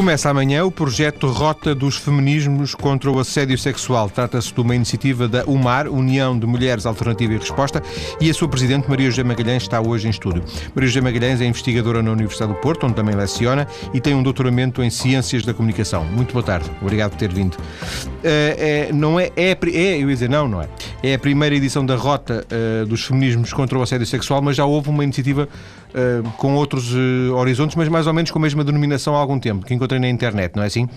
Começa amanhã o projeto Rota dos Feminismos contra o Assédio Sexual. Trata-se de uma iniciativa da UMAR, União de Mulheres Alternativa e Resposta, e a sua presidente, Maria José Magalhães, está hoje em estúdio. Maria José Magalhães é investigadora na Universidade do Porto, onde também leciona, e tem um doutoramento em Ciências da Comunicação. Muito boa tarde, obrigado por ter vindo. É, é, não é, é, é, eu ia dizer não, não é. É a primeira edição da Rota uh, dos Feminismos contra o Assédio Sexual, mas já houve uma iniciativa uh, com outros uh, horizontes, mas mais ou menos com a mesma denominação há algum tempo, que encontrei na internet, não é assim?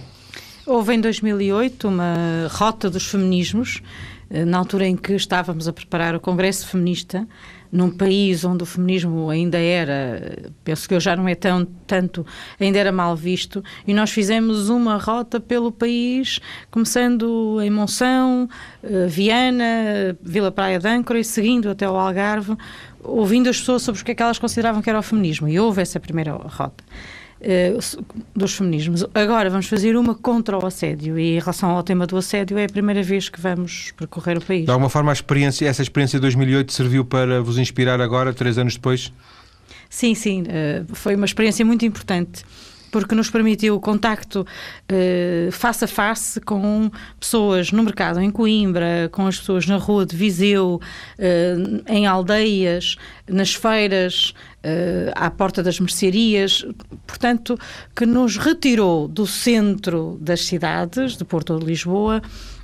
Houve em 2008 uma rota dos feminismos, eh, na altura em que estávamos a preparar o Congresso Feminista, num país onde o feminismo ainda era, penso que eu já não é tão, tanto, ainda era mal visto, e nós fizemos uma rota pelo país, começando em Monção, Viana, Vila Praia de Âncora e seguindo até o Algarve, ouvindo as pessoas sobre o que é que elas consideravam que era o feminismo. E houve essa primeira rota. Uh, dos feminismos. Agora vamos fazer uma contra o assédio e em relação ao tema do assédio é a primeira vez que vamos percorrer o país. De alguma forma a experiência, essa experiência de 2008 serviu para vos inspirar agora, três anos depois? Sim, sim, uh, foi uma experiência muito importante porque nos permitiu o contacto eh, face a face com pessoas no mercado em Coimbra, com as pessoas na rua de Viseu, eh, em aldeias, nas feiras, eh, à porta das mercearias, portanto, que nos retirou do centro das cidades, de Porto de Lisboa,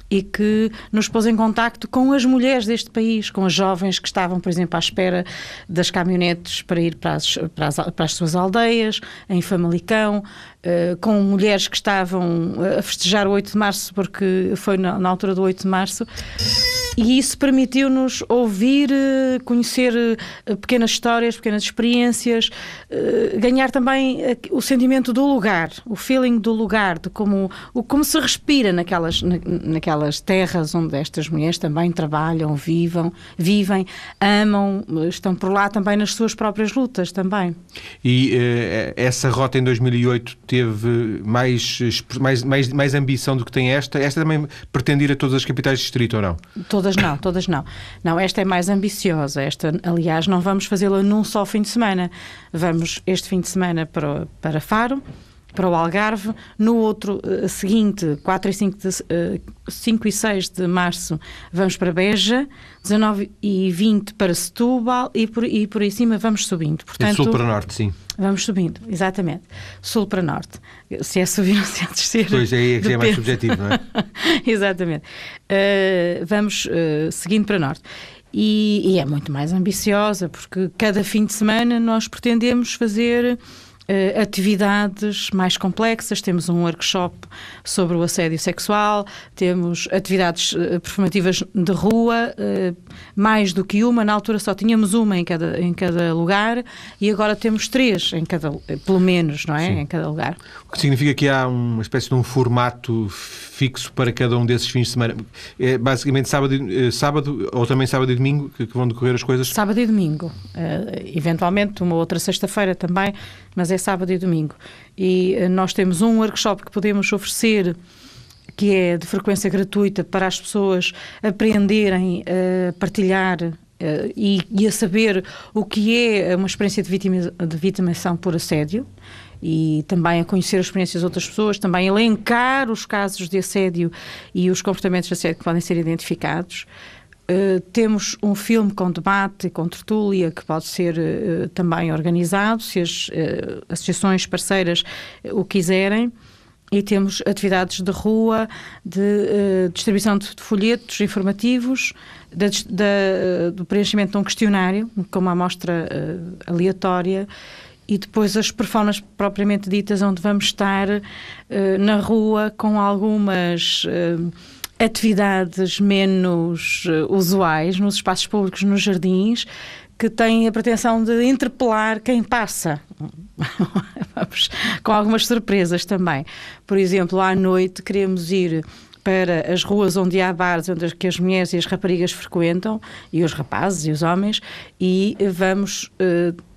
e que nos pôs em contacto com as mulheres deste país, com as jovens que estavam, por exemplo, à espera das caminhonetes para ir para as, para as, para as suas aldeias, em Famalicão, uh, com mulheres que estavam a festejar o 8 de março, porque foi na, na altura do 8 de março, e isso permitiu-nos ouvir, eh, conhecer eh, pequenas histórias, pequenas experiências, eh, ganhar também o sentimento do lugar, o feeling do lugar, de como, como se respira naquelas, naquelas terras onde estas mulheres também trabalham, vivam, vivem, amam, estão por lá também nas suas próprias lutas também. E essa rota em 2008 teve mais, mais, mais, mais ambição do que tem esta? Esta também pretende ir a todas as capitais de distrito ou não? Todas Todas não, todas não. Não, esta é mais ambiciosa. Esta, aliás, não vamos fazê-la num só fim de semana. Vamos este fim de semana para, para Faro, para o Algarve. No outro uh, seguinte, 4 e 5, de, uh, 5 e 6 de março, vamos para Beja, 19 e 20 para Setúbal e por, e por aí cima vamos subindo. Portanto, sul para norte, sim. Vamos subindo, exatamente. Sul para norte. Se é subir ou se é descer. Pois aí é que é mais subjetivo, não é? exatamente. Uh, vamos uh, seguindo para norte. E, e, é muito mais ambiciosa, porque cada fim de semana nós pretendemos fazer uh, atividades mais complexas. Temos um workshop sobre o assédio sexual, temos atividades uh, performativas de rua, uh, mais do que uma. Na altura só tínhamos uma em cada, em cada lugar e agora temos três em cada, pelo menos, não é? Sim. Em cada lugar. O que significa que há uma espécie de um formato fixo para cada um desses fins de semana. É basicamente sábado, sábado ou também sábado e domingo que, que vão decorrer as coisas? Sábado e domingo. Eventualmente uma outra sexta-feira também, mas é sábado e domingo. E uh, nós temos um workshop que podemos oferecer que é de frequência gratuita para as pessoas aprenderem a partilhar Uh, e, e, a saber o que é uma experiência de, vitima, de vitimação por assédio e também a conhecer as experiências de outras pessoas, também elencar os casos de assédio e os comportamentos de assédio que podem ser identificados. Uh, temos um filme com debate com tertúlia que pode ser uh, também organizado, se as uh, associações parceiras o quiserem. E temos atividades de rua, de distribuição de, de, folhetos informativos, do preenchimento de um questionário, com uma amostra aleatória e depois as performances propriamente ditas, onde vamos estar na rua com algumas atividades menos uh, usuais nos espaços públicos, nos jardins, que têm a pretensão de interpelar quem passa. vamos, com algumas surpresas também. Por exemplo, à noite queremos ir para as ruas onde há bares, onde que as mulheres e as raparigas frequentam, e os rapazes e os homens, e vamos uh,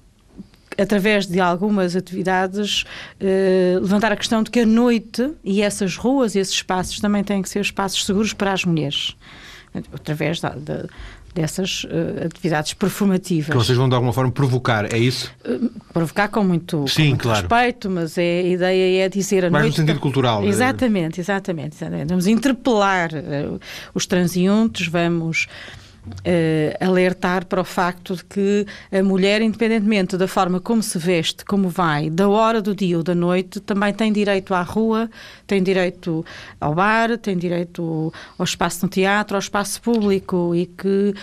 através de algumas atividades, eh, levantar a questão de que a noite e essas ruas e esses espaços também têm que ser espaços seguros para as mulheres. Através da, da, dessas uh, atividades performativas. Que vocês vão de alguma forma provocar, é isso? Uh, provocar com muito, Sim, com muito claro. respeito, mas é, a ideia é dizer a Mais noite. no sentido cultural. Exatamente, exatamente, exatamente. Vamos interpelar uh, os transeuntes, vamos Uh, alertar para o facto de que a mulher, independentemente da forma como se veste, como vai, da hora do dia ou da noite, também tem direito à rua, tem direito ao bar, tem direito ao espaço no teatro, ao espaço público e que,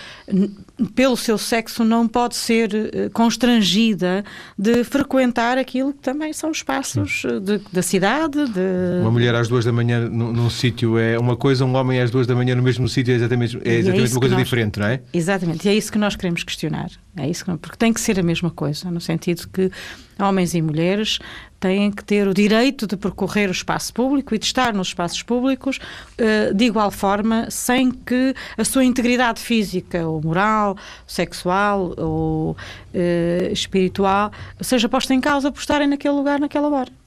pelo seu sexo, não pode ser uh, constrangida de frequentar aquilo que também são espaços de, da cidade. De... Uma mulher às duas da manhã num, num sítio é uma coisa, um homem às duas da manhã no mesmo sítio é exatamente, é exatamente é uma coisa nós... diferente não é? Exatamente, e é isso que nós queremos questionar. É isso que, porque tem que ser a mesma coisa, no sentido que homens e mulheres têm que ter o direito de percorrer o espaço público e de estar nos espaços públicos uh, de igual forma, sem que a sua integridade física, ou moral, sexual ou uh, espiritual seja posta em causa por estarem naquele lugar, naquela hora.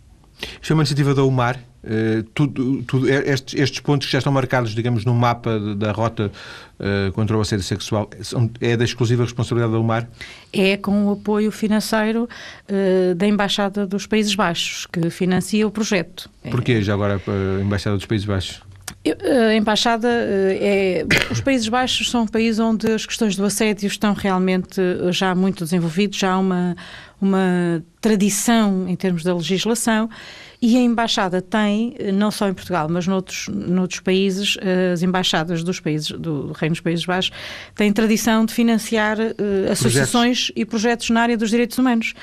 Isto é uma iniciativa da UMAR. Uh, tudo, tudo, estes, estes, pontos que já estão marcados, digamos, no mapa de, da rota uh, contra o assédio sexual, são, é da exclusiva responsabilidade da UMAR? É com o apoio financeiro uh, da Embaixada dos Países Baixos, que financia o projeto. Porquê, já agora, a Embaixada dos Países Baixos? A embaixada é. Os Países Baixos são um país onde as questões do assédio estão realmente já muito desenvolvidas, já há uma, uma tradição em termos da legislação e a embaixada tem, não só em Portugal, mas noutros, noutros países, as embaixadas dos países do Reino dos Países Baixos têm tradição de financiar uh, associações projetos. e projetos na área dos direitos humanos.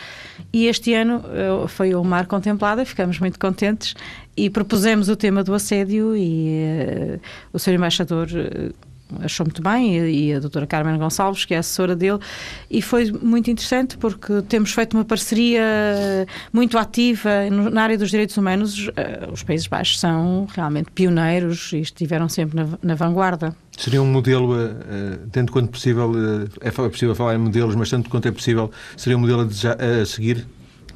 E este ano uh, foi o mar contemplada, ficamos muito contentes e propusemos o tema do assédio e uh, o Sr. Embaixador achou muito bem, e a doutora Carmen Gonçalves, que é assessora dele, e foi muito interessante porque temos feito uma parceria muito ativa na área dos direitos humanos. Eh, os Países Baixos são realmente pioneiros e estiveram sempre na, na vanguarda. Seria um modelo, uh, tanto quanto possível, uh, é possível falar em modelos, mas tanto quanto é possível, seria um modelo a, a seguir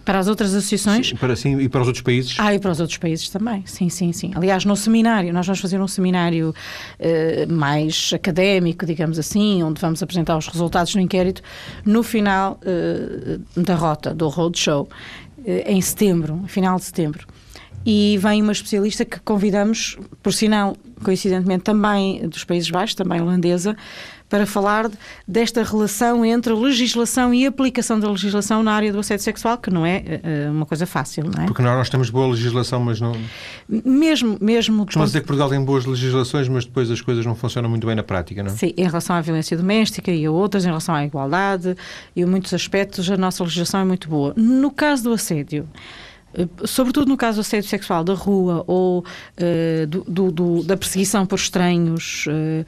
para as outras associações? Sim, para, sim, e para os outros países? Ah, e para os outros países também, sim, sim, sim. Aliás, no seminário, nós vamos fazer um seminário uh, mais académico, digamos assim, onde vamos apresentar os resultados do inquérito no final uh, da rota, do roadshow, uh, em setembro, final de setembro. E vem uma especialista que convidamos, por sinal, coincidentemente também dos Países Baixos, também holandesa, para falar desta relação entre legislação e aplicação da legislação na área do assédio sexual, que não é uh, uma coisa fácil, não é? Porque nós temos boa legislação, mas não... Mesmo... mesmo Costuma dizer que Portugal tem boas legislações, mas depois as coisas não funcionam muito bem na prática, não é? Sim, em relação à violência doméstica e a outras, em relação à igualdade e a muitos aspectos, a nossa legislação é muito boa. No caso do assédio, eh, sobretudo no caso do assédio sexual da rua ou uh, do, do, do, da perseguição por estranhos, uh,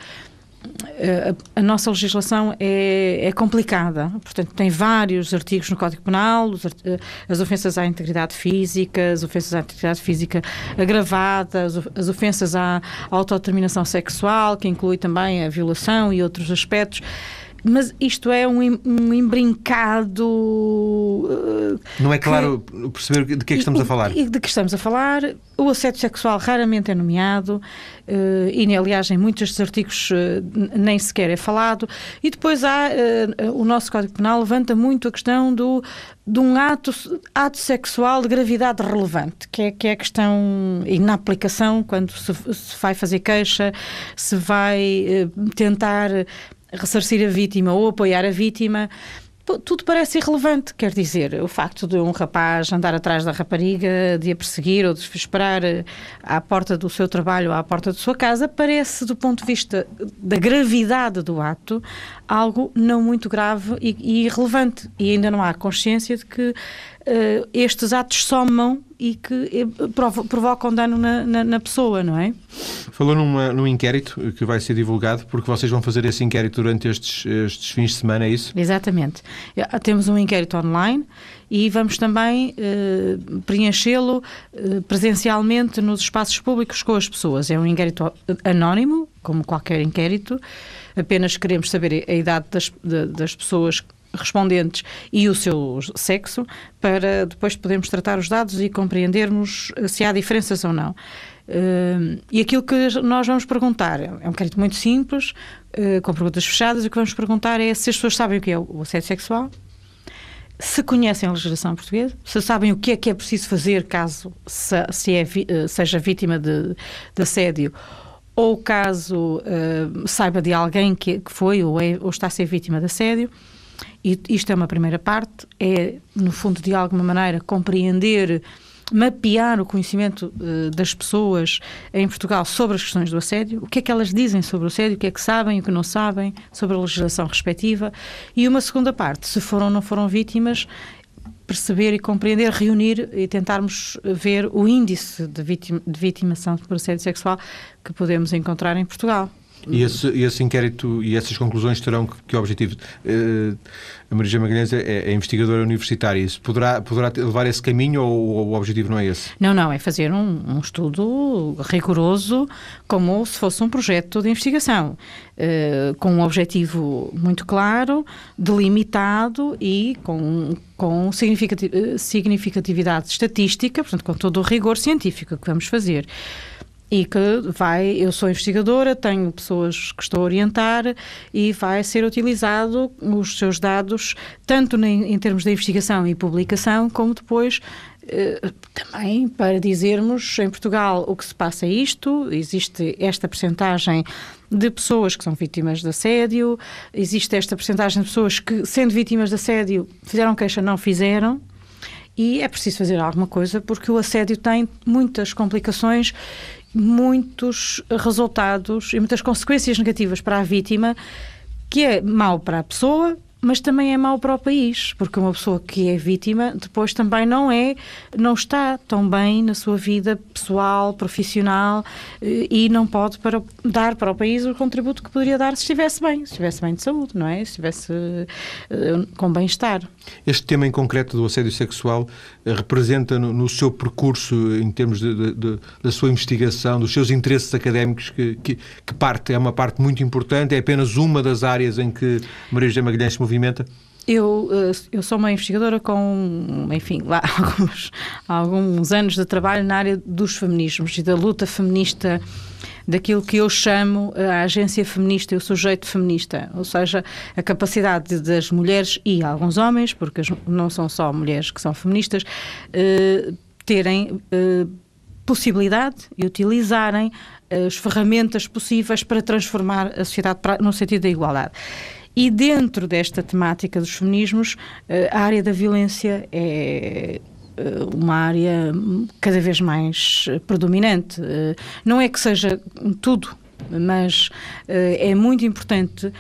a, a, nossa legislação é, é, complicada, portanto, tem vários artigos no Código Penal, os, as ofensas à integridade física, as ofensas à integridade física agravada, as, as ofensas à autodeterminação sexual, que inclui também a violação e outros aspectos mas isto é um, um embrincado. Uh, Não é claro que, perceber de que é que estamos a falar. E de que estamos a falar. O assédio sexual raramente é nomeado, uh, e aliás, em muitos destes artigos uh, nem sequer é falado. E depois há. o nosso Código Penal levanta muito a questão do, de um ato, ato sexual de gravidade relevante, que é, que é a questão, e na aplicação, quando se, se vai fazer queixa, se vai tentar ressarcir a vítima ou apoiar a vítima, tudo parece irrelevante. Quer dizer, o facto de um rapaz andar atrás da rapariga, de a perseguir ou de esperar eh, à porta do seu trabalho ou à porta da sua casa, parece, do ponto de vista da gravidade do ato, algo não muito grave e, e irrelevante. E ainda não há consciência de que uh, estes atos somam e que eh, provocam dano na, na, na, pessoa, não é? Falou numa, num inquérito que vai ser divulgado, porque vocês vão fazer esse inquérito durante estes, estes fins de semana, é isso? Exatamente. Temos um inquérito online e vamos também eh, preenchê-lo eh, presencialmente nos espaços públicos com as pessoas. É um inquérito anónimo, como qualquer inquérito, apenas queremos saber a idade das, das pessoas respondentes e o seu sexo, para depois podermos tratar os dados e compreendermos se há diferenças ou não. Uh, e aquilo que nós vamos perguntar é um crédito muito simples, uh, com perguntas fechadas. O que vamos perguntar é se as pessoas sabem o que é o assédio sexual, se conhecem a legislação portuguesa, se sabem o que é que é preciso fazer caso se, se é, uh, seja vítima de, de, assédio ou caso saiba de alguém que, que foi ou, é, ou está a ser vítima de assédio. E isto é uma primeira parte, é, no fundo, de alguma maneira, compreender mapear o conhecimento uh, das pessoas em Portugal sobre as questões do assédio, o que é que elas dizem sobre o assédio, o que é que sabem, o que não sabem, sobre a legislação respectiva. E uma segunda parte, se foram ou não foram vítimas, perceber e compreender, reunir e tentarmos ver o índice de, vitima, de vitimação por assédio sexual que podemos encontrar em Portugal. E esse, esse inquérito e essas conclusões terão que, que objetivo? Uh, a Maria Magalhães é, é, investigadora universitária. Isso poderá, poderá levar esse caminho ou, ou, o objetivo não é esse? Não, não. É fazer um, um estudo rigoroso, como se fosse um projeto de investigação, uh, com um objetivo muito claro, delimitado e com, com significatividade estatística, portanto, com todo o rigor científico que vamos fazer e que vai, eu sou investigadora, tenho pessoas que estou a orientar e vai ser utilizado os seus dados tanto em, termos de investigação e publicação, como depois eh, também para dizermos em Portugal o que se passa é isto, existe esta percentagem de pessoas que são vítimas de assédio, existe esta percentagem de pessoas que, sendo vítimas de assédio, fizeram queixa, não fizeram, e é preciso fazer alguma coisa porque o assédio tem muitas complicações muitos resultados e muitas consequências negativas para a vítima, que é mau para a pessoa, mas também é mau para o país, porque uma pessoa que é vítima depois também não é, não está tão bem na sua vida pessoal, profissional eh, e não pode para, dar para o país o contributo que poderia dar se estivesse bem, se estivesse bem de saúde, não é? Se estivesse uh, com bem-estar. Este tema em concreto do assédio sexual uh, representa no, no, seu percurso, em termos de, de, de, da sua investigação, dos seus interesses académicos, que, que, que, parte é uma parte muito importante, é apenas uma das áreas em que Maria José Magalhães se movimenta? Eu, eh, eu sou uma investigadora com, enfim, lá, alguns, alguns anos de trabalho na área dos feminismos e da luta feminista daquilo que eu chamo a agência feminista e o sujeito feminista, ou seja, a capacidade das mulheres e alguns homens, porque não são só mulheres que são feministas, eh, terem eh, possibilidade e utilizarem as ferramentas possíveis para transformar a sociedade no sentido da igualdade. E dentro desta temática dos feminismos, eh, a área da violência é eh, uma área cada vez mais predominante. Eh, não é que seja tudo mas é muito importante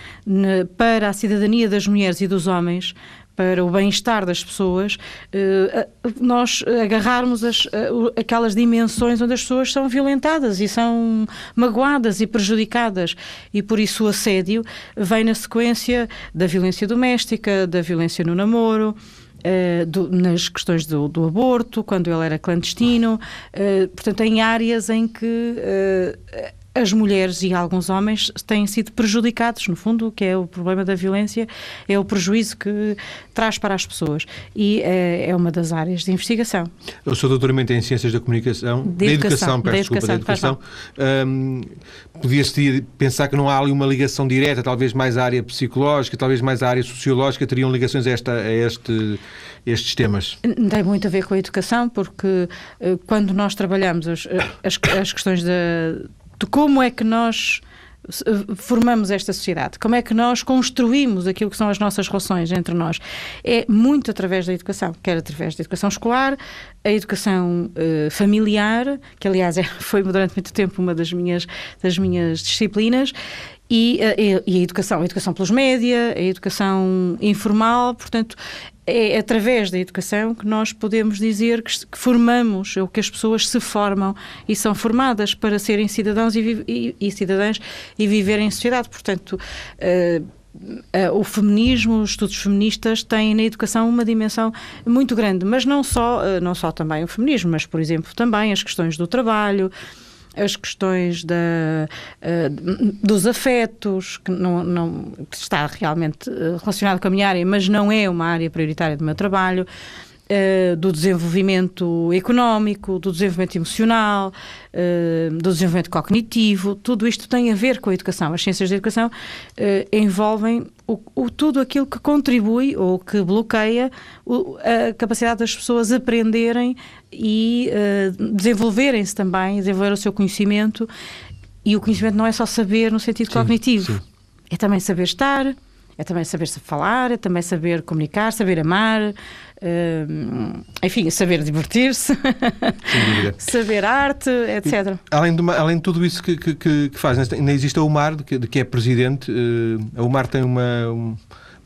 para a cidadania das mulheres e dos homens para o bem-estar das pessoas, eh, nós agarrarmos as, aquelas dimensões onde as pessoas são violentadas e são magoadas e prejudicadas. E por isso o assédio vem na sequência da violência doméstica, da violência no namoro. Uh, do, nas questões do, do, aborto, quando ele era clandestino, uh, portanto, em áreas em que as mulheres e alguns homens têm sido prejudicados, no fundo, que é o problema da violência, é o prejuízo que traz para as pessoas. E é, é uma das áreas de investigação. O seu doutoramento em Ciências da Comunicação, de da Educação, peço desculpa, da Educação. Um, Podia-se pensar que não há ali uma ligação direta, talvez mais à área psicológica, talvez mais à área sociológica, teriam ligações a, esta, a este, estes temas? Tem muito a ver com a educação, porque eh, quando nós trabalhamos as, as, as questões da de como é que nós eh, formamos esta sociedade, como é que nós construímos aquilo que são as nossas relações entre nós. É muito através da educação, quer através da educação escolar, a educação uh, familiar, que aliás é, foi durante muito tempo uma das minhas, das minhas disciplinas, e, uh, e, a educação, a educação pelos média, a educação informal, portanto, é através da educação que nós podemos dizer que, formamos, ou que as pessoas se formam e são formadas para serem cidadãos e, e, e cidadãs e viverem em sociedade. Portanto, uh, o feminismo, os estudos feministas têm na educação uma dimensão muito grande, mas não só, eh, não só também o feminismo, mas, por exemplo, também as questões do trabalho, as questões da, uh, dos afetos, que, não, não, que está realmente relacionado com a minha área, mas não é uma área prioritária do meu trabalho. Uh, do desenvolvimento económico, do desenvolvimento emocional, uh, do desenvolvimento cognitivo, tudo isto tem a ver com a educação. As ciências da educação uh, envolvem o, o, tudo aquilo que contribui ou que bloqueia o, a capacidade das pessoas aprenderem e desenvolverem-se também, desenvolver o seu conhecimento. E o conhecimento não é só saber no sentido sim, cognitivo, sim. é também saber estar, é também saber falar, é também saber comunicar, saber amar, uh, enfim, saber divertir-se, saber arte, etc. E, além, de uma, além de tudo isso que, que, que, faz, ainda existe a UMAR, de que, de que é presidente. Uh, a UMAR tem uma. Um,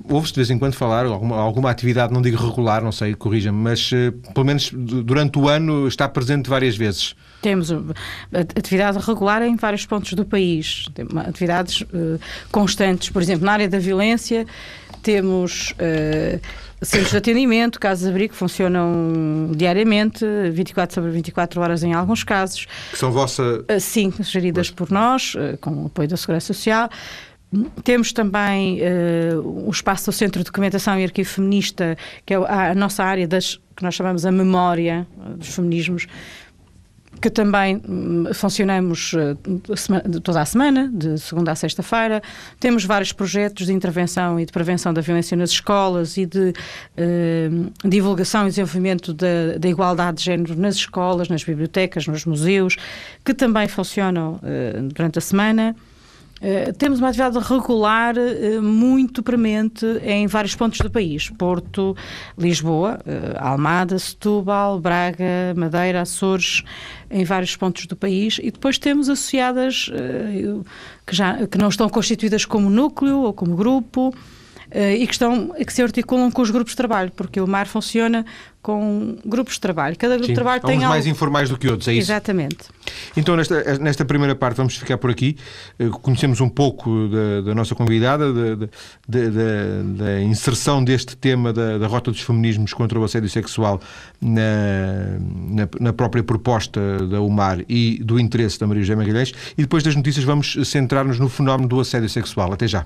Ouve-se de vez em quando falar alguma, alguma atividade, não digo regular, não sei, corrija-me, mas uh, pelo menos durante o ano está presente várias vezes. Temos atividade regular em vários pontos do país, atividades uh, constantes, por exemplo, na área da violência temos uh, centros de atendimento, casas de abrigo que funcionam diariamente, 24 sobre 24 horas em alguns casos. Que são vossa... Uh, sim, geridas por nós, com o apoio da Segurança Social. Temos também uh, o espaço do Centro de Documentação e Arquivo Feminista, que é a, a nossa área das que nós chamamos a memória dos feminismos, que também hum, funcionamos uh, toda a semana, de segunda a sexta-feira. Temos vários projetos de intervenção e de prevenção da violência nas escolas e de uh, divulgação e desenvolvimento da, da, igualdade de género nas escolas, nas bibliotecas, nos museus, que também funcionam uh, durante a semana. Uh, temos uma atividade regular uh, muito premente em vários pontos do país: Porto, Lisboa, uh, Almada, Setúbal, Braga, Madeira, Açores, em vários pontos do país. E depois temos associadas que, já, que não estão constituídas como núcleo ou como grupo. E que, estão, que se articulam com os grupos de trabalho, porque o MAR funciona com grupos de trabalho. Cada grupo Sim, de trabalho tem. Uns algo... mais informais do que outros, é isso? Exatamente. Então, nesta, nesta primeira parte, vamos ficar por aqui. Eh, conhecemos um pouco da, da nossa convidada, da, da, da, inserção deste tema da, da rota dos feminismos contra o assédio sexual na, na, na, própria proposta da UMAR e do interesse da Maria José Magalhães. E depois das notícias, vamos centrar-nos no fenómeno do assédio sexual. Até já.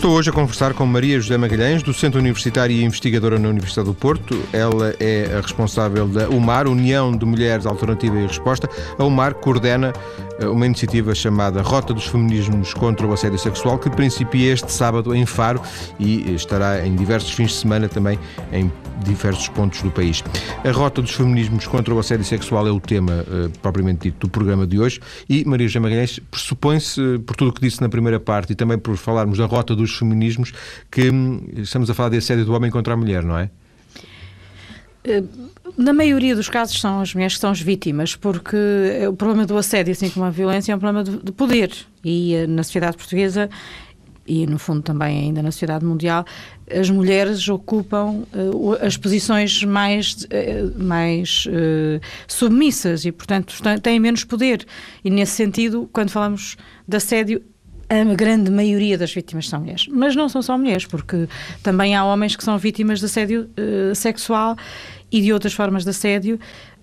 Estou hoje a conversar com Maria José Magalhães, docente universitária e investigadora na Universidade do Porto. Ela é a responsável da UMAR, União de Mulheres Alternativa e Resposta. A UMAR coordena eh, uma iniciativa chamada Rota dos Feminismos contra o Assédio Sexual, que principia este sábado em Faro e estará em diversos fins de semana também em diversos pontos do país. A Rota dos Feminismos contra o Assédio Sexual é o tema uh, propriamente dito do programa de hoje e Maria José Magalhães pressupõe-se, por tudo o que disse na primeira parte e também por falarmos da Rota dos Feminismos, que hum, estamos a falar de assédio do homem contra a mulher, não é? Eh, na maioria dos casos são as mulheres que são as vítimas, porque o problema do assédio, assim como a violência, é um problema de poder. E na sociedade portuguesa e no fundo também ainda na sociedade mundial, as mulheres ocupam uh, as posições mais, uh, mais uh, submissas e, portanto, têm menos poder. E nesse sentido, quando falamos de assédio, a grande maioria das vítimas são mulheres. Mas não são só mulheres, porque também há homens que são vítimas de assédio sexual e de outras formas de assédio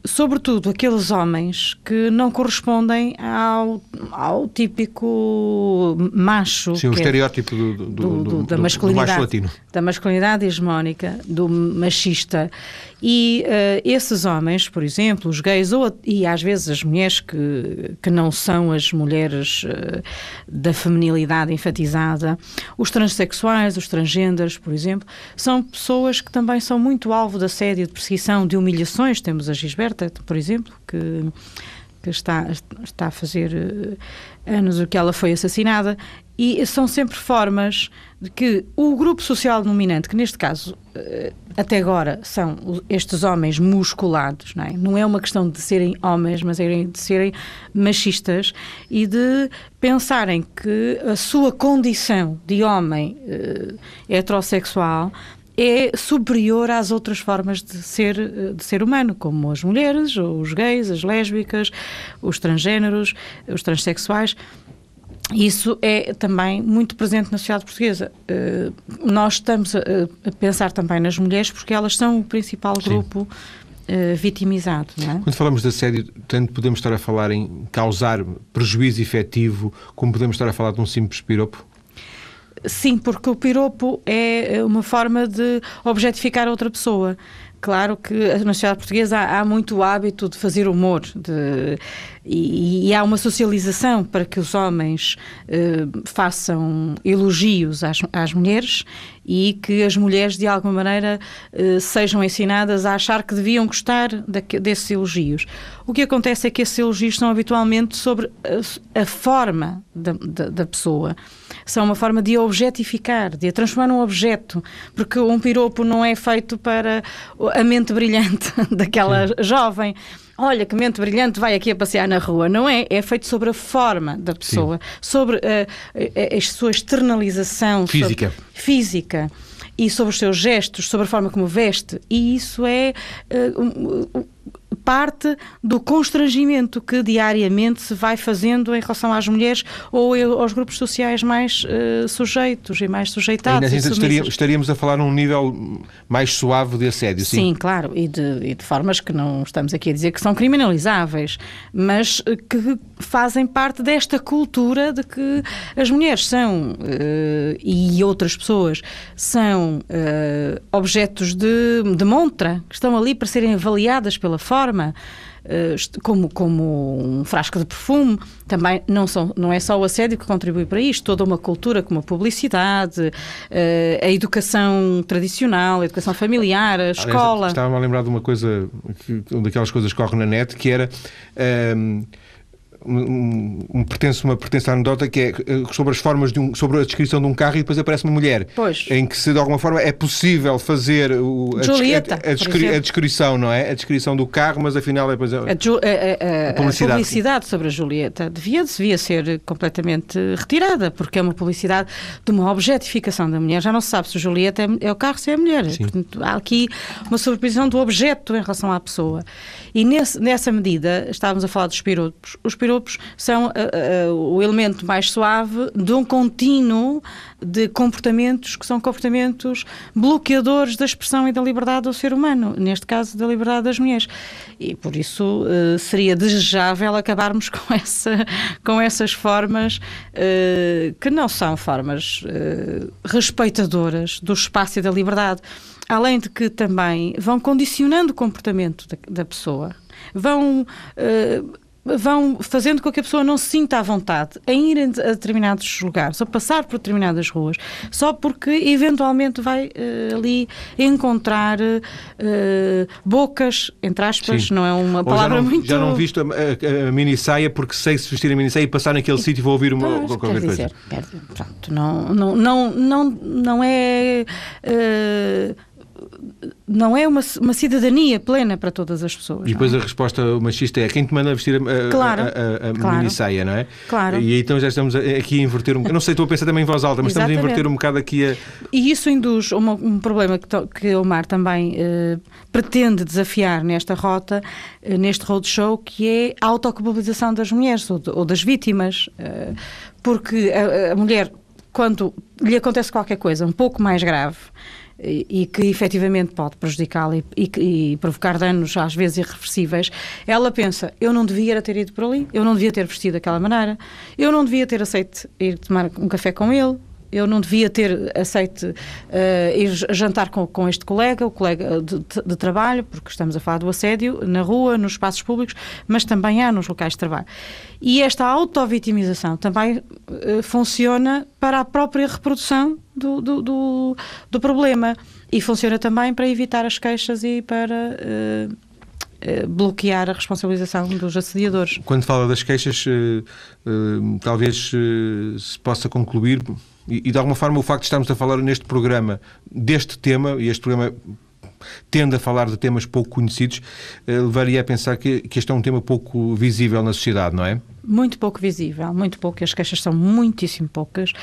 sobretudo aqueles homens que não correspondem ao, ao típico macho. Sim, o é estereótipo do, do, do, do, da masculinidade, macho latino. Da masculinidade hegemónica, do machista. E uh, esses homens, por exemplo, os gays, ou, e às vezes as mulheres que, que não são as mulheres uh, da feminilidade enfatizada, os transexuais, os transgêneros, por exemplo, são pessoas que também são muito alvo de assédio, de perseguição, de humilhações. Temos a Gisberta, por exemplo, que que está, está a fazer uh, anos o que ela foi assassinada, e são sempre formas de que o grupo social dominante, que neste caso uh, até agora são estes homens musculados, não é? Não é uma questão de serem homens, mas é de serem machistas e de pensarem que a sua condição de homem uh, heterossexual é superior às outras formas de ser, de ser humano, como as mulheres, os gays, as lésbicas, os transgêneros, os transexuais. Isso é também muito presente na sociedade portuguesa. Uh, nós estamos a, pensar também nas mulheres porque elas são o principal grupo uh, vitimizado. É? Quando falamos de assédio, tanto podemos estar a falar em causar prejuízo efetivo, como podemos estar a falar de um simples piropo? Sim, porque o piropo é uma forma de objetificar outra pessoa. Claro que na sociedade portuguesa há, há muito hábito de fazer humor de, e, e, há uma socialização para que os homens eh, façam elogios às, às, mulheres e que as mulheres, de alguma maneira, eh, sejam ensinadas a achar que deviam gostar de, desses elogios. O que acontece é que esses elogios são habitualmente sobre a, a forma da, da, da pessoa são uma forma de a objetificar, de a transformar num objeto, porque um piropo não é feito para a mente brilhante daquela Sim. jovem olha que mente brilhante vai aqui a passear na rua. Não é, é feito sobre a forma da pessoa, Sim. sobre a, a, a, sua externalização física. Física e sobre os seus gestos, sobre a forma como veste. E isso é uh, parte do constrangimento que diariamente se vai fazendo em relação às mulheres ou aos grupos sociais mais uh, sujeitos e mais sujeitados. Ainda estaríamos, estaríamos a falar num nível mais suave de assédio, sim? Sim, claro, e de, e de formas que não estamos aqui a dizer que são criminalizáveis, mas eh, que fazem parte desta cultura de que as mulheres são, uh, e outras pessoas, são uh, objetos de, de montra, que estão ali para serem avaliadas pela forma forma, eh, como, como um frasco de perfume, também não, são, não é só o assédio que contribui para isto, toda uma cultura como a publicidade, eh, a educação tradicional, a educação familiar, a escola. Estava-me a lembrar de uma coisa, daquelas coisas que correm na net, que era. Um, ehm, um, um, pertence, uma pertence à anedota que é eh, sobre as formas de um, sobre a descrição de um carro e depois aparece uma mulher. Pois. Em que se de alguma forma é possível fazer o, a, Julieta, a, a, descri, a, descrição, não é? A descrição do carro, mas afinal é depois a, a, publicidade. publicidade. sobre a Julieta devia, devia ser completamente retirada, porque é uma publicidade de uma objetificação da mulher. Já não se sabe se a Julieta é, é o carro, se é a mulher. Portanto, há aqui uma sobreposição do objeto em relação à pessoa. E nesse, nessa medida, estávamos a falar dos piropos. Os piropos são uh, uh, o elemento mais suave de um contínuo de comportamentos que são comportamentos bloqueadores da expressão e da liberdade do ser humano, neste caso da liberdade das mulheres. E por isso uh, seria desejável acabarmos com, essa, com essas formas que não são formas respeitadoras do espaço e da liberdade além de que também vão condicionando o comportamento da, da pessoa, vão. Vão fazendo com que a pessoa não se sinta à vontade em ir a determinados lugares, ou passar por determinadas ruas, só porque eventualmente vai uh, ali encontrar uh, bocas, entre aspas, Sim. não é uma palavra já não, muito... Já não visto a, a, a mini saia porque sei se vestir a mini saia e passar naquele sítio vou ouvir uma, pois, qualquer dizer, coisa. pronto, não, não, não, não, não é... Uh, não é uma, uma cidadania plena para todas as pessoas. E depois é? a resposta machista é quem te manda vestir a, claro, a, a, a claro, mini saia, não é? Claro. E então já estamos aqui a inverter um Não sei, estou a pensar também em voz alta, mas Exatamente. estamos a inverter um bocado aqui a. E isso induz uma, um problema que, que o Mar também eh, pretende desafiar nesta rota, eh, neste roadshow, que é a autoculpabilização das mulheres ou, de, ou das vítimas. Eh, porque a, a mulher, quando lhe acontece qualquer coisa um pouco mais grave, e que efetivamente pode prejudicá-la e, e, e, provocar danos às vezes irreversíveis, ela pensa: eu não devia ter ido por ali, eu não devia ter vestido daquela maneira, eu não devia ter aceito ir tomar um café com ele, eu não devia ter aceito uh, ir jantar com, com, este colega, o colega de, de, trabalho, porque estamos a falar do assédio na rua, nos espaços públicos, mas também há nos locais de trabalho. E esta auto-vitimização também uh, funciona para a própria reprodução do, do, do, do, problema e funciona também para evitar as queixas e para. Uh, bloquear a responsabilização dos assediadores. Quando fala das queixas, talvez se possa concluir e, e, de alguma forma o facto de estarmos a falar neste programa deste tema, e este programa tende a falar de temas pouco conhecidos, eh, levaria a pensar que, que este é um tema pouco visível na sociedade, não é? Muito pouco visível, muito pouco. As queixas são muitíssimo poucas,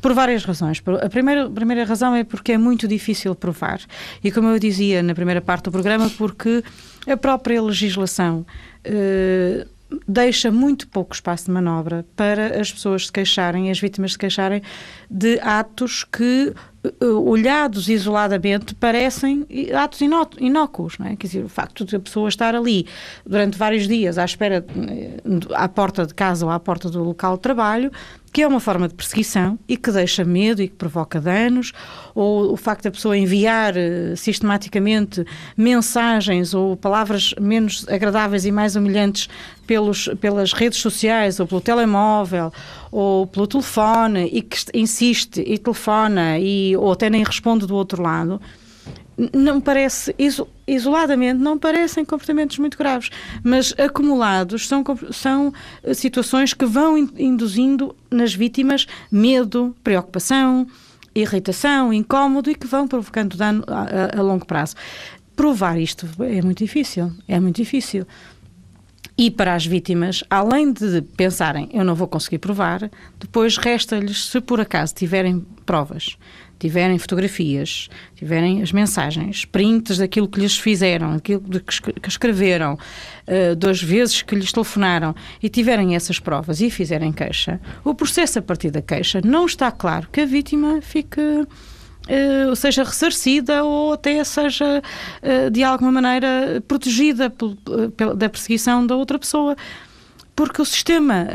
por várias razões. A primeira, a primeira razão é porque é muito difícil provar. E como eu dizia na primeira parte do programa, porque a própria legislação. Eh, deixa muito pouco espaço de manobra para as pessoas se queixarem, as vítimas se queixarem de atos que olhados isoladamente, parecem atos inócuos, não é? Quer dizer, o facto de a pessoa estar ali durante vários dias à espera, à porta de casa ou à porta do local de trabalho, que é uma forma de perseguição e que deixa medo e que provoca danos, ou o facto da pessoa enviar uh, sistematicamente mensagens ou palavras menos agradáveis e mais humilhantes pelos, pelas redes sociais ou pelo telemóvel ou pelo telefone e que insiste e telefona e, ou até nem responde do outro lado, não parece, isoladamente, não parecem comportamentos muito graves, mas acumulados são, são eh, situações que vão induzindo nas vítimas medo, preocupação, irritação, incómodo e que vão provocando dano a, a, a longo prazo. Provar isto é muito difícil, é muito difícil. E para as vítimas, além de pensarem eu não vou conseguir provar, depois resta-lhes, se por acaso tiverem provas, tiverem fotografias, tiverem as mensagens, prints daquilo que lhes fizeram, daquilo que escreveram, uh, das vezes que lhes telefonaram e tiverem essas provas e fizerem queixa, o processo a partir da queixa não está claro que a vítima fique uh, seja ressarcida ou até seja, uh, de alguma maneira, protegida da perseguição da outra pessoa. Porque o sistema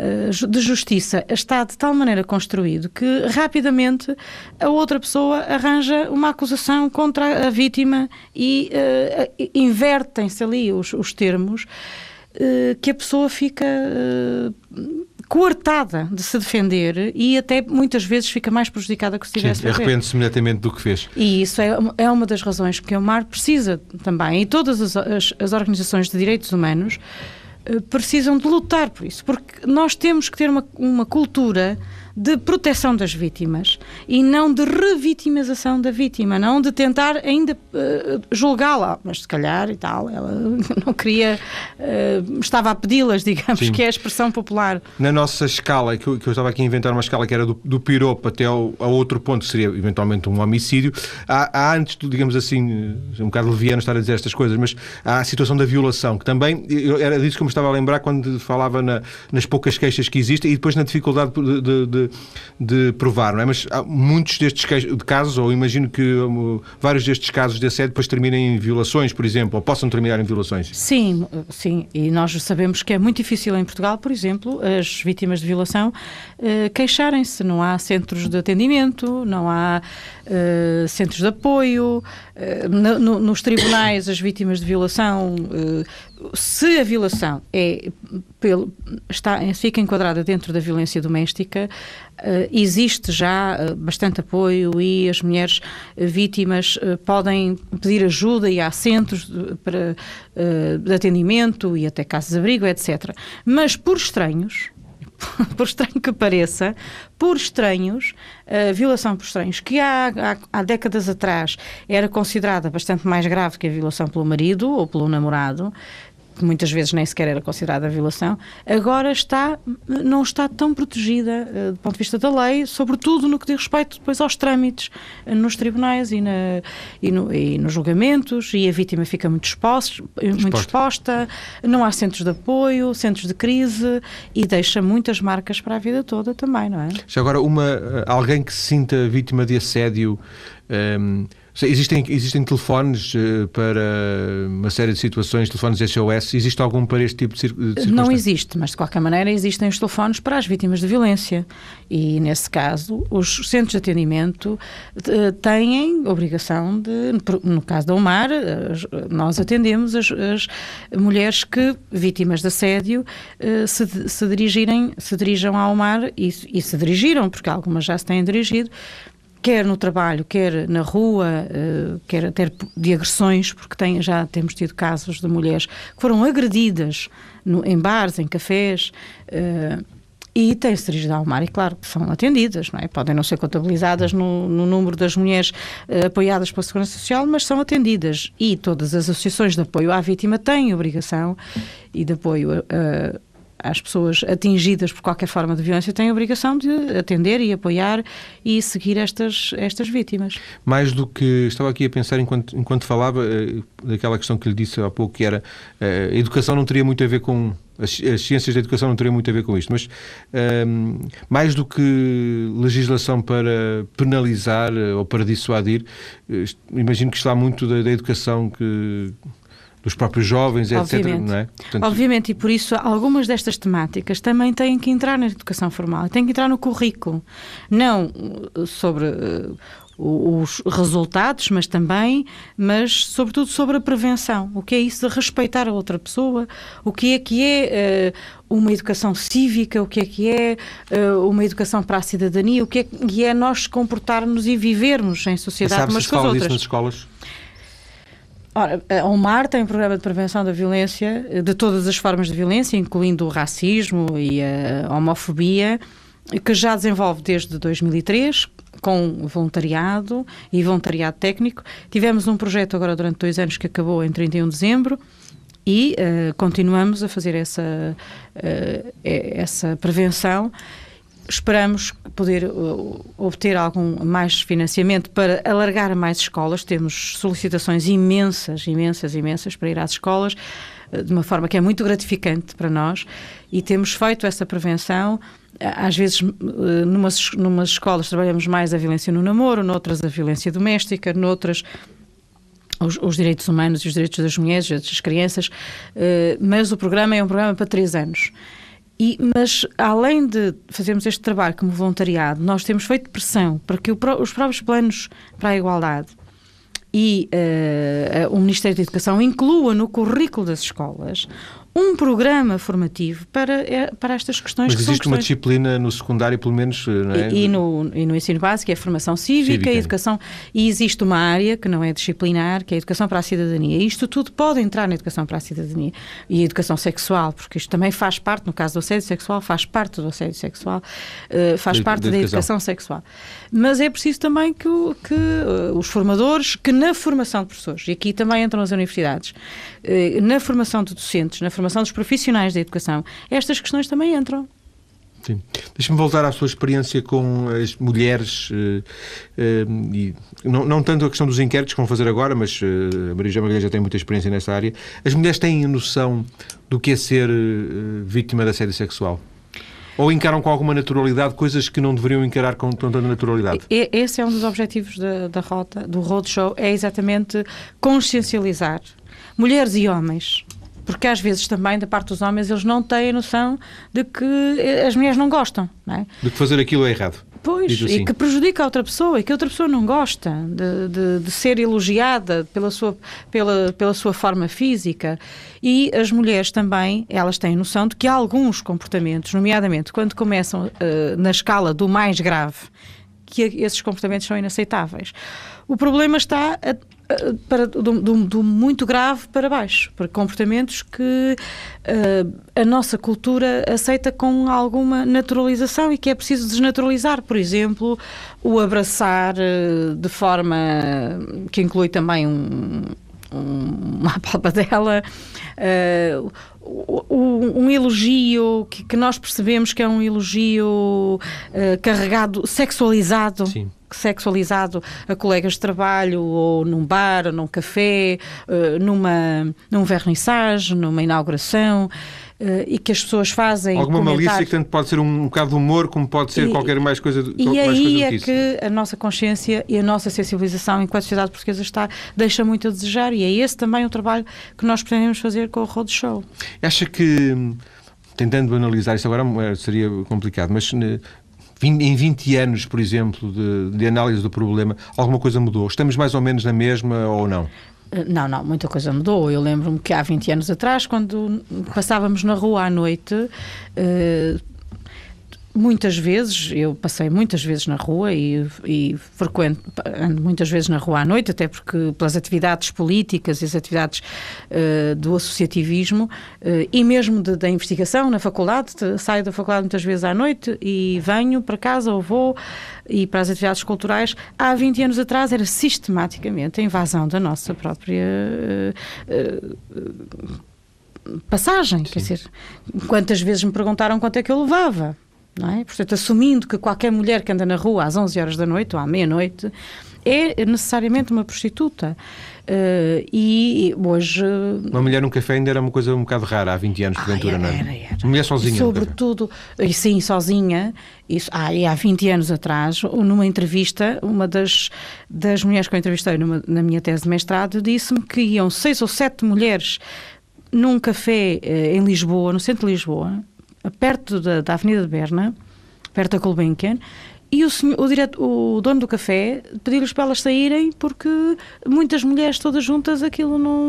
de justiça está de tal maneira construído que rapidamente a outra pessoa arranja uma acusação contra a vítima e uh, invertem-se ali os, os termos uh, que a pessoa fica uh, coartada de se defender e até muitas vezes fica mais prejudicada que se tivesse arrepende-se imediatamente do que fez. E isso é, é uma das razões que o MAR precisa também, e todas as, as, as organizações de direitos humanos eh, precisam de lutar por isso, porque nós temos que ter uma, uma cultura de proteção das vítimas e não de revitimização da vítima, não de tentar ainda uh, julgá-la, mas se calhar e tal, ela não queria, uh, estava a pedi-las, digamos, Sim. que é a expressão popular. Na nossa escala, que eu, que eu, estava aqui a inventar uma escala que era do, do piropo até ao, ao outro ponto, seria eventualmente um homicídio, há, há antes, digamos assim, um bocado leviano estar a dizer estas coisas, mas há a situação da violação, que também, era disso que eu me estava a lembrar quando falava na, nas poucas queixas que existem e depois na dificuldade de, de, de provar, não é? Mas muitos destes casos, ou imagino que um, vários destes casos de assédio depois terminem em violações, por exemplo, ou possam terminar em violações. Sim, sim, e nós sabemos que é muito difícil em Portugal, por exemplo, as vítimas de violação uh, queixarem-se. Não há centros de atendimento, não há uh, centros de apoio, uh, no, nos tribunais as vítimas de violação se a violação é pelo, está, fica enquadrada dentro da violência doméstica, uh, existe já uh, bastante apoio e as mulheres uh, vítimas podem pedir ajuda e há centros de, para, de atendimento e até casas de abrigo, etc. Mas por estranhos, por estranho que pareça, por estranhos, a violação por estranhos, que há, há, há, décadas atrás era considerada bastante mais grave que a violação pelo marido ou pelo namorado, que muitas vezes nem sequer era considerada violação, agora está, não está tão protegida uh, do ponto de vista da lei, sobretudo no que diz respeito depois aos trâmites uh, nos tribunais e, na, e, no, e, nos julgamentos, e a vítima fica muito, exposta, muito exposta, não há centros de apoio, centros de crise, e deixa muitas marcas para a vida toda também, não é? Já agora, uma, eh, alguém que se sinta vítima de assédio. Um ehm, Existem, existem telefones uh, para uma série de situações, telefones SOS. Existe algum para este tipo de circunstâncias? Não existe, mas de qualquer maneira existem os telefones para as vítimas de violência. E nesse caso, os centros de atendimento uh, têm obrigação de, no caso da UMAR, uh, nós atendemos as, as, mulheres que, vítimas de assédio, se, se, dirigirem, se dirijam ao UMAR e, e se dirigiram, porque algumas já se têm dirigido quer no trabalho, quer na rua, uh, quer até de agressões, porque tem, já temos tido casos de mulheres que foram agredidas no, em bares, em cafés. Uh, e têm-se dirigido ao mar e, claro, são atendidas, não é? Podem não ser contabilizadas no, no número das mulheres uh, apoiadas pela Segurança Social, mas são atendidas. E todas as associações de apoio à vítima têm obrigação e de apoio às pessoas atingidas por qualquer forma de violência têm a obrigação de atender e apoiar e seguir estas, estas vítimas. Mais do que estava aqui a pensar enquanto, enquanto falava eh, daquela questão que lhe disse há pouco, que era eh, a educação não teria muito a ver com as, as, ciências da educação não teriam muito a ver com isto, mas um, mais do que legislação para penalizar eh, ou para dissuadir, imagino que está muito da, da educação que dos próprios jovens, Obviamente. etc. É? Portanto... Obviamente, e por isso algumas destas temáticas também têm que entrar na educação formal, têm que entrar no currículo. Não uh, sobre uh, os resultados, mas também, mas sobretudo sobre a prevenção. O que é isso de respeitar a outra pessoa? O que é que é uh, uma educação cívica? O que é que é uh, uma educação para a cidadania? O que é que é nós comportarmos e vivermos em sociedade umas com as outras? Nas escolas? Ora, a UMAR tem um programa de prevenção da violência, de todas as formas de violência, incluindo o racismo e a homofobia, que já desenvolve desde 2003, com voluntariado e voluntariado técnico. Tivemos um projeto agora durante dois anos que acabou em 31 de dezembro e uh, continuamos a fazer essa, uh, essa prevenção Esperamos poder uh, obter algum mais financiamento para alargar mais escolas. Temos solicitações imensas, imensas, imensas para ir às escolas, uh, de uma forma que é muito gratificante para nós, e temos feito essa prevenção. Às vezes, uh, numas, numas escolas trabalhamos mais a violência no namoro, noutras a violência doméstica, noutras os, os, direitos humanos e os direitos das mulheres, das crianças, mas o programa é um programa para três anos. E, mas, além de fazermos este trabalho como voluntariado, nós temos feito pressão para que o, os próprios planos para a igualdade e uh, o Ministério da Educação inclua no currículo das escolas um programa formativo para, é, para estas questões. Mas que existe questões... uma disciplina no secundário, pelo menos, não é? E, e, no, e no ensino básico é a formação cívica, cívica, educação. E existe uma área que não é disciplinar, que é a educação para a cidadania. E isto tudo pode entrar na educação para a cidadania. E a educação sexual, porque isto também faz parte, no caso do assédio sexual, faz parte do assédio sexual, uh, faz de, parte da educação. educação sexual. Mas é preciso também que, que uh, os formadores, que na formação de professores, e aqui também entram as universidades, na formação de docentes, na formação formação dos profissionais da educação, estas questões também entram. Sim. Deixa-me voltar à sua experiência com as mulheres, uh, uh, e não, não, tanto a questão dos inquéritos que vão fazer agora, mas uh, a Maria Magalhães já tem muita experiência nessa área. As mulheres têm noção do que é ser vítima de assédio sexual? Ou encaram com alguma naturalidade coisas que não deveriam encarar com tanta naturalidade? Esse é um dos objetivos da, da rota, do roadshow, é exatamente consciencializar mulheres e homens porque às vezes também da parte dos homens eles não têm a noção de que eh, as mulheres não gostam, não é? De que fazer aquilo é errado. Pois, assim. e que prejudica a outra pessoa, e que a outra pessoa não gosta de, de, de, ser elogiada pela sua, pela, pela sua forma física. E as mulheres também, elas têm noção de que há alguns comportamentos, nomeadamente quando começam uh, na escala do mais grave, que esses comportamentos são inaceitáveis. O problema está a, a, para, do, do, do, muito grave para baixo, para comportamentos que uh, a nossa cultura aceita com alguma naturalização e que é preciso desnaturalizar. Por exemplo, o abraçar uh, de forma que inclui também um, um, uma palpadela, uh, um, elogio que, que, nós percebemos que é um elogio uh, carregado, sexualizado. Sim sexualizado a colegas de trabalho ou num bar, ou num café, uh, numa, num vernissage, numa inauguração. Uh, e que as pessoas fazem. Alguma malícia que tanto pode ser um, um bocado de humor, como pode ser e, qualquer mais coisa. E aí é que, que a nossa consciência e a nossa sensibilização enquanto sociedade portuguesa está, deixa muito a desejar, e é esse também o trabalho que nós pretendemos fazer com o Roadshow. Acha que, tentando analisar isso agora eh, seria complicado, mas em 20 anos, por exemplo, de, de análise do problema, alguma coisa mudou? Estamos mais ou menos na mesma ou não? Eh, não, não, muita coisa mudou. Eu lembro-me que há 20 anos atrás, quando passávamos na rua à noite, uh, muitas vezes, eu passei muitas vezes na rua e, e frequento, ando muitas vezes na rua à noite, até porque pelas atividades políticas e as atividades uh, do associativismo uh, e mesmo de, da investigação na faculdade, saio da faculdade muitas vezes à noite e venho para casa ou vou e para as atividades culturais. Há 20 anos atrás era sistematicamente a invasão da nossa própria uh, passagem. Sim. Quer dizer, quantas vezes me perguntaram quanto é que eu levava? É? Portanto, assumindo que qualquer mulher que anda na rua às 11 horas da noite ou à meia-noite é necessariamente uma prostituta. Uh, e hoje. Uma mulher num café ainda era uma coisa um bocado rara há 20 anos, porventura, não é? Era, era. Uma mulher sozinha. E sobretudo, e sim, sozinha. Isso, ah, e há 20 anos atrás, numa entrevista, uma das, das mulheres que eu entrevistei numa, na minha tese de mestrado disse-me que iam seis ou sete mulheres num café eh, em Lisboa, no centro de Lisboa, perto da, da Avenida de Berna, perto da Gulbenkian, e o, senhor, o, direto, o dono do café pediu-lhes para elas saírem porque muitas mulheres todas juntas aquilo não.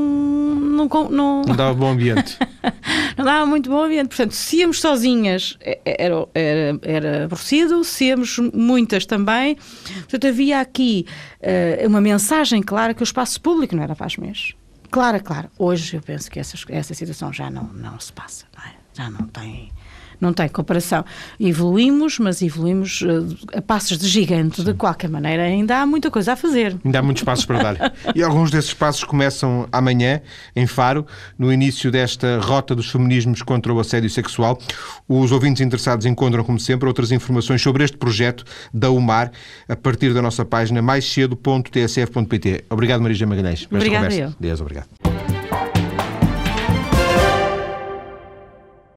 Não, não... não dava bom ambiente. não dava muito bom ambiente. Portanto, se íamos sozinhas era, era, era aborrecido, se íamos muitas também. Portanto, havia aqui uh, uma mensagem clara que o espaço público não era para as mulheres. Clara, clara. Hoje eu penso que essa, essa situação já não, não se passa, não é? Já não tem não tem comparação. Evoluímos, mas evoluímos uh, a passos de gigante. Sim. De qualquer maneira, ainda há muita coisa a fazer. Ainda há muitos passos para dar. e alguns desses passos começam amanhã, em Faro, no início desta rota dos feminismos contra o assédio sexual. Os ouvintes interessados encontram, como sempre, outras informações sobre este projeto da UMAR a partir da nossa página maiscedo.tsf.pt. Obrigado, Marisa Magalhães, Obrigada. Eu. Deus, obrigado.